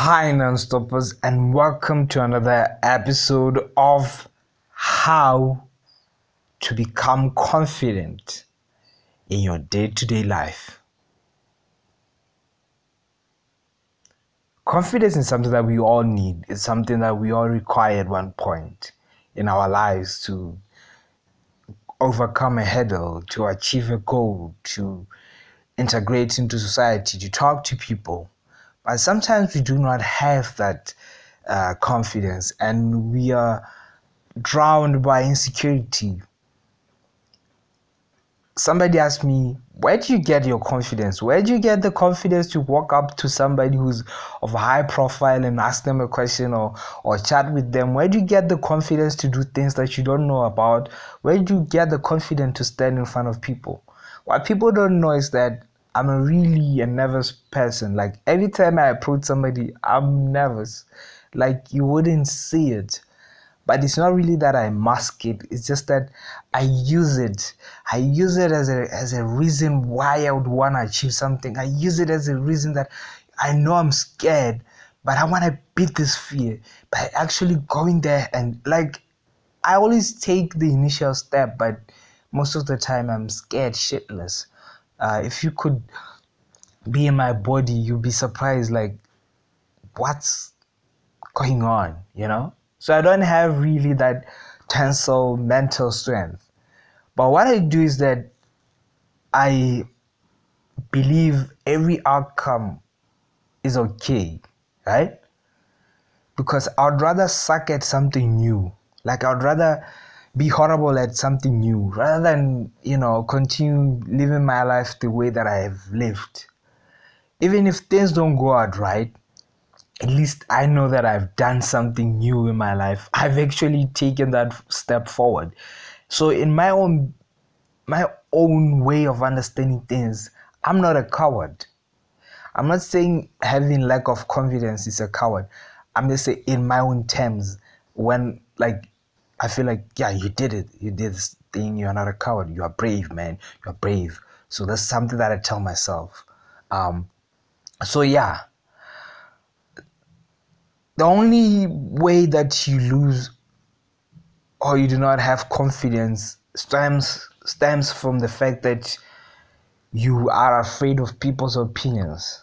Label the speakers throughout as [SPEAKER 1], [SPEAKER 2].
[SPEAKER 1] Hi, non-stoppers, and welcome to another episode of How to Become Confident in Your Day-to-Day Life. Confidence is something that we all need. It's something that we all require at one point in our lives to overcome a hurdle, to achieve a goal, to integrate into society, to talk to people. But sometimes we do not have that uh, confidence and we are drowned by insecurity. Somebody asked me, Where do you get your confidence? Where do you get the confidence to walk up to somebody who's of high profile and ask them a question or, or chat with them? Where do you get the confidence to do things that you don't know about? Where do you get the confidence to stand in front of people? What people don't know is that I'm a really a nervous person. Like every time I approach somebody, I'm nervous. Like you wouldn't see it. But it's not really that I mask it. It's just that I use it. I use it as a as a reason why I would want to achieve something. I use it as a reason that I know I'm scared, but I want to beat this fear by actually going there and like I always take the initial step, but most of the time I'm scared shitless. Uh, if you could be in my body, you'd be surprised like what's going on, you know? So I don't have really that tensile mental strength. But what I do is that I believe every outcome is okay, right? Because I'd rather suck at something new. Like I'd rather be horrible at something new rather than, you know, continue living my life the way that I have lived. Even if things don't go out right, at least I know that I've done something new in my life. I've actually taken that step forward. So in my own my own way of understanding things, I'm not a coward. I'm not saying having lack of confidence is a coward. I'm just saying in my own terms, when like I feel like, yeah, you did it. You did this thing. You're not a coward. You are brave, man. You're brave. So that's something that I tell myself. Um, so yeah, the only way that you lose or you do not have confidence stems stems from the fact that you are afraid of people's opinions.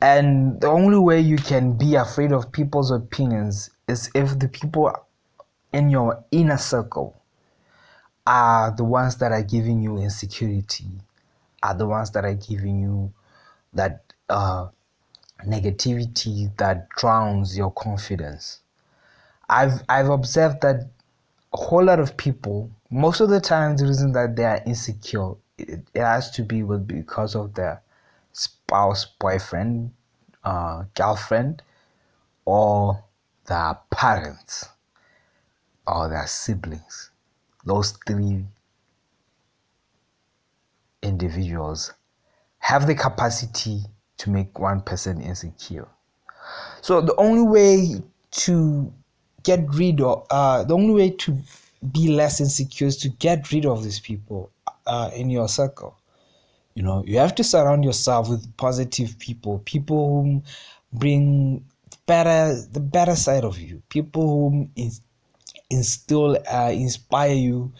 [SPEAKER 1] And the only way you can be afraid of people's opinions is if the people in your inner circle are the ones that are giving you insecurity, are the ones that are giving you that uh, negativity that drowns your confidence. I've I've observed that a whole lot of people, most of the time, the reason that they are insecure, it, it has to be with because of their spouse, boyfriend, uh, girlfriend, or their parents, or their siblings. Those three individuals have the capacity to make one person insecure. So the only way to get rid of uh, the only way to be less insecure is to get rid of these people uh, in your circle. You know, you have to surround yourself with positive people, people who bring better the better side of you, people who instill, uh, inspire you,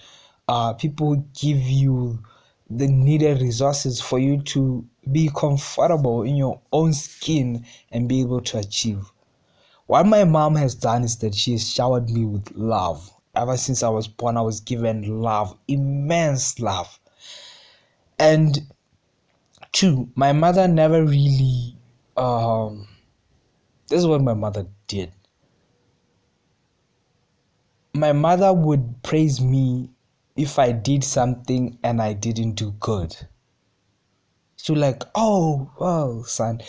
[SPEAKER 1] uh, people give you the needed resources for you to be comfortable in your own skin and be able to achieve. What my mom has done is that she has showered me with love. Ever since I was born, I was given love, immense love. And two, my mother never really. Um, this is what my mother did. My mother would praise me if I did something and I didn't do good. She would like, oh, oh, son,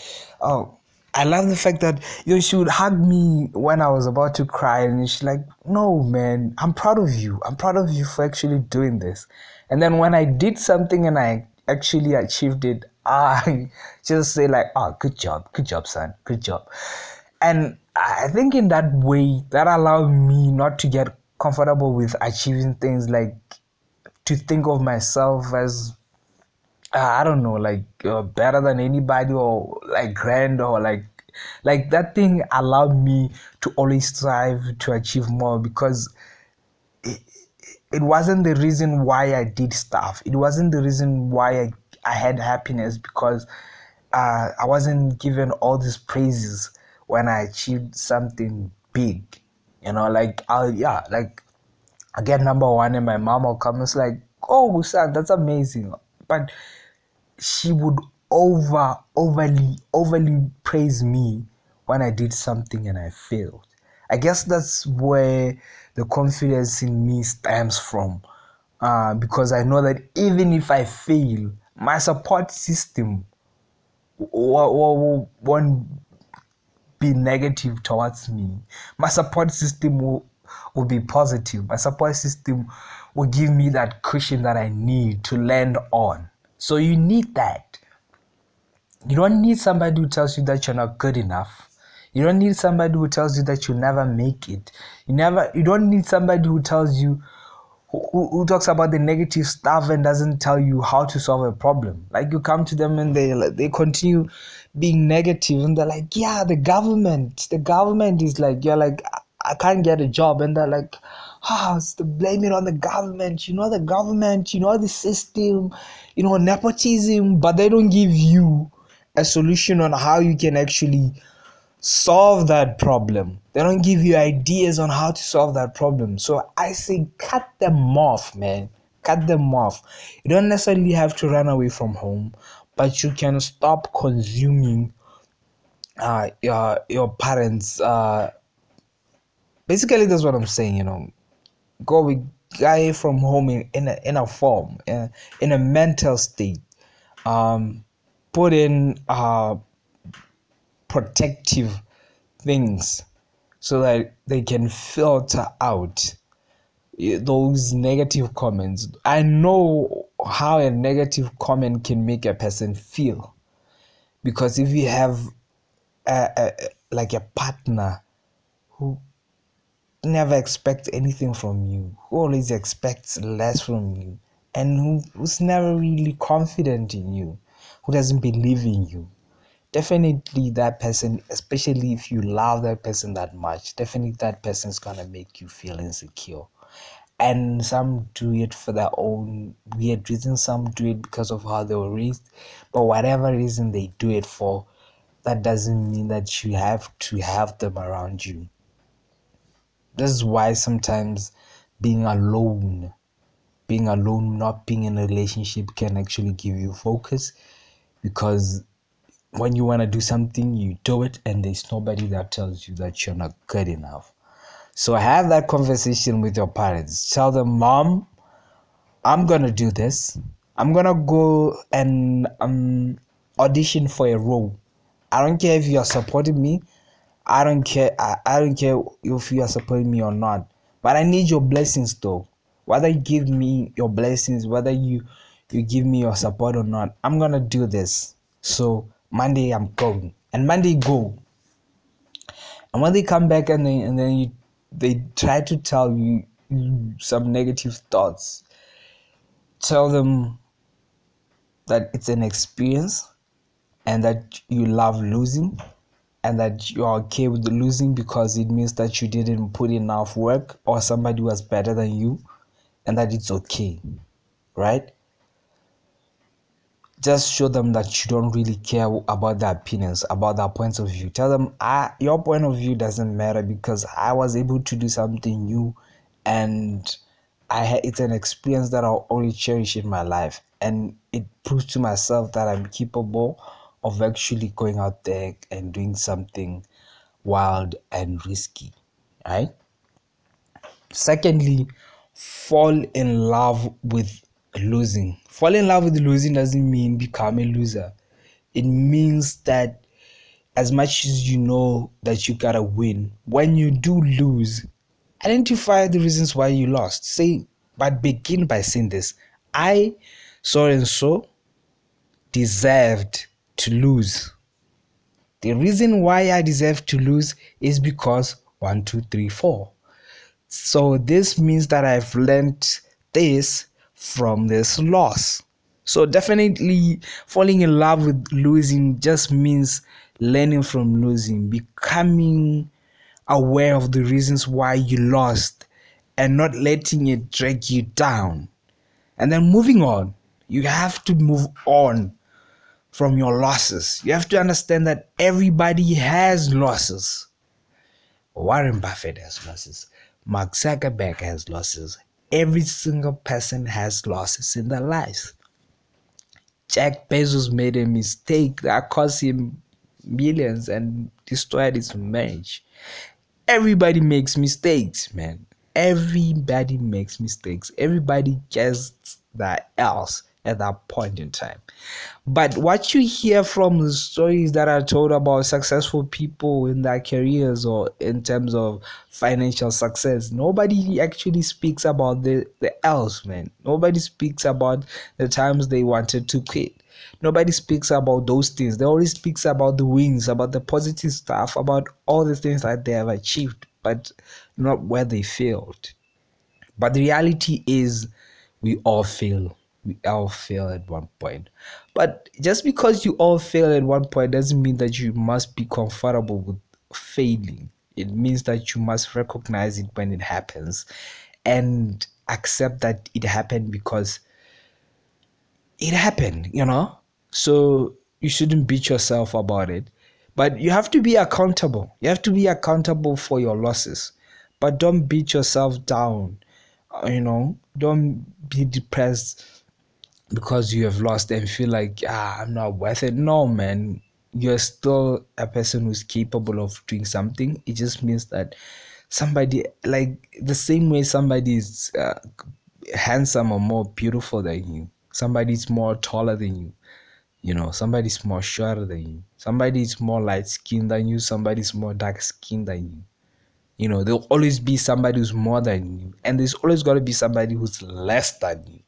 [SPEAKER 1] oh, I love the fact that you know, she would hug me when I was about to cry, and she's like, "No, man, I'm proud of you. I'm proud of you for actually doing this." And then when I did something and I actually achieved it, I just say like, "Oh, good job, good job, son, good job." And I think in that way, that allowed me not to get comfortable with achieving things like to think of myself as uh, I don't know, like uh, better than anybody or like grand or like like that thing allowed me to always strive to achieve more because it, it wasn't the reason why I did stuff. It wasn't the reason why I, I had happiness because uh, I wasn't given all these praises when I achieved something big. You know, like I yeah, like I get number one and my mom will come it's like, oh son, that's amazing. But she would over overly overly praise me when I did something and I failed. I guess that's where the confidence in me stems from. Uh, because I know that even if I fail, my support system won't be negative towards me. My support system will, will be positive. My support system will give me that cushion that I need to land on. So you need that. You don't need somebody who tells you that you're not good enough. You don't need somebody who tells you that you'll never make it. You never you don't need somebody who tells you who, who talks about the negative stuff and doesn't tell you how to solve a problem. Like you come to them and they they continue being negative and they're like, yeah, the government, the government is like, you're like, I can't get a job, and they're like, ah, oh, blame it on the government. You know the government, you know the system, you know nepotism, but they don't give you a solution on how you can actually solve that problem. They don't give you ideas on how to solve that problem. So I say cut them off, man. Cut them off. You don't necessarily have to run away from home, but you can stop consuming uh, your your parents. Uh, basically, that's what I'm saying. You know, go with guy from home in, in a in a form, in uh, a, in a mental state. Um, put in uh protective things so that they can filter out those negative comments. I know how a negative comment can make a person feel because if you have a, a, like a partner who never expects anything from you, who always expects less from you, and who, who's never really confident in you, who doesn't believe in you, definitely that person especially if you love that person that much definitely that person is gonna make you feel insecure. And some do it for their own weird reasons some do it because of how they were raised. But whatever reason they do it for that doesn't mean that you have to have them around you. This is why sometimes being alone being alone not being in a relationship can actually give you focus because when you want to do something, you do it, and there's nobody that tells you that you're not good enough. So have that conversation with your parents. Tell them, Mom, I'm gonna do this. I'm gonna go and um, audition for a role. I don't care if you're supporting me. I don't care. I, I don't care if you are supporting me or not. But I need your blessings though. Whether you give me your blessings, whether you you give me your support or not, I'm gonna do this. So Monday I'm going, and Monday go. And when they come back and they and then you, they try to tell you, you some negative thoughts, tell them that it's an experience and that you love losing and that you're okay with losing because it means that you didn't put enough work or somebody was better than you and that it's okay right just show them that you don't really care about their opinions about their points of view. Tell them I, your point of view doesn't matter because i was able to do something new and i had it's an experience that i'll only cherish in my life. And it proves to myself that i'm capable of actually going out there and doing something wild and risky right? Secondly fall in love with losing. Fall in love with losing doesn't mean become a loser. It means that as much as you know that you gotta win, when you do lose, identify the reasons why you lost. Say, but begin by saying this I, so and so, deserved to lose. The reason why I deserve to lose is because one, two, three, four. So this means that I've learned this from this loss. So definitely falling in love with losing just means learning from losing, becoming aware of the reasons why you lost, and not letting it drag you down. And then moving on, you have to move on from your losses. You have to understand that everybody has losses. Warren Buffett has losses. Mark Zuckerberg has losses. Every single person has losses in their lives. Jack Bezos made a mistake that cost him millions and destroyed his marriage. Everybody makes mistakes, man. Everybody makes mistakes. Everybody gets that else at that point in time. But what you hear from the stories that are told about successful people in their careers or in terms of financial success, nobody actually speaks about the, the else, man. Nobody speaks about the times they wanted to quit. Nobody speaks about those things. They always speaks about the wins, about the positive stuff, about all the things that they have achieved, but not where they failed. But the reality is we all fail. We all fail at one point. But just because you all fail at one point doesn't mean that you must be comfortable with failing. It means that you must recognize it when it happens and accept that it happened because it happened, you know? So you shouldn't beat yourself about it. But you have to be accountable. You have to be accountable for your losses. But don't beat yourself down. Uh, You know, don't be depressed because you have lost and feel like, ah, I'm not worth it. No, man. You're still a person who's capable of doing something. It just means that somebody, like the same way somebody is uh, handsome or more beautiful than you, somebody's more taller than you, you know, somebody's more shorter than you, somebody's more light skinned than you, somebody's more dark skinned than you. You know, there'll always be somebody who's more than you, and there's always got to be somebody who's less than you.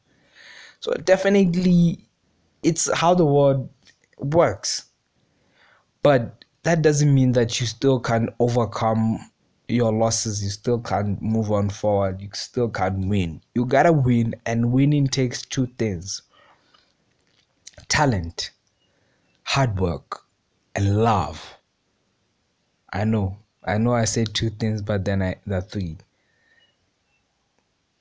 [SPEAKER 1] So definitely, it's how the world works. But that doesn't mean that you still can't overcome your losses. You still can't move on forward. You still can't win. You gotta win, and winning takes two things talent, hard work, and love. I know. I know I said two things, but then I the three.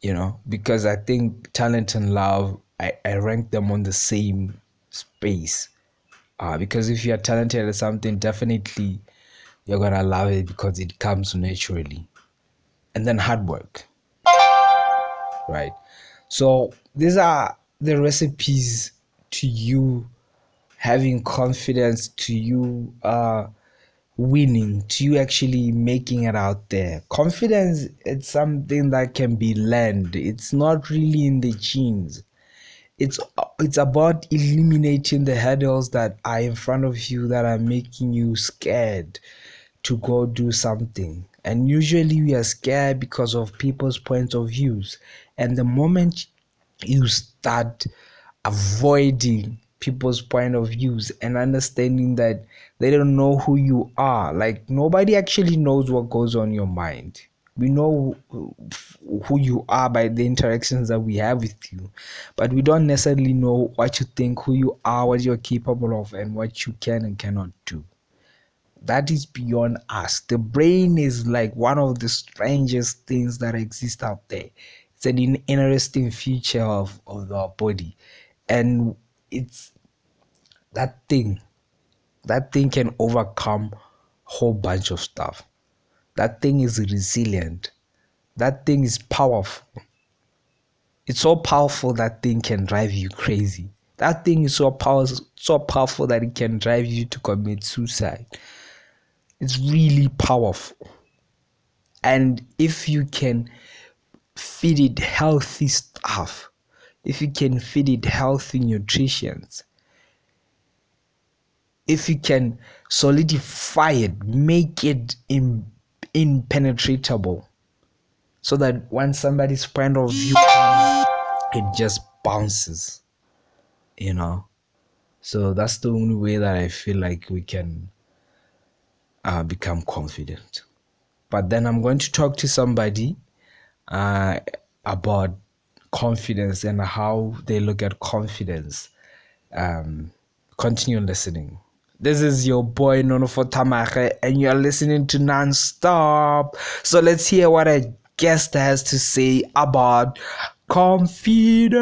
[SPEAKER 1] You know, because I think talent and love, I, I rank them on the same space. Uh, because if you're talented at something, definitely you're gonna love it because it comes naturally. And then hard work, right? So these are the recipes to you having confidence, to you uh winning to you actually making it out there confidence it's something that can be learned it's not really in the genes it's it's about eliminating the hurdles that are in front of you that are making you scared to go do something. And usually we are scared because of people's points of views. And the moment you start avoiding people's point of views and understanding that they don't know who you are like nobody actually knows what goes on your mind we know who you are by the interactions that we have with you but we don't necessarily know what you think who you are what you're capable of and what you can and cannot do. That is beyond us. The brain is like one of the strangest things that exist out there. It's an interesting feature of, of our body. And it's that thing that thing can overcome whole bunch of stuff that thing is resilient. That thing is powerful. It's so powerful that thing can drive you crazy. That thing is so powerful so powerful that it can drive you to commit suicide. It's really powerful. And if you can feed it healthy stuff if you can feed it healthy nutritions if you can solidify it make it in, impenetrable. So that when somebody's point of view comes it just bounces you know? So that's the only way that i feel like we can uh, become confident. But then i'm going to talk to somebody uh, about confidence and how they look at confidence. Um, continue listening This is your boy Nono Tamache, and you're listening to Nonstop. So let's hear what a guest has to say about confidence.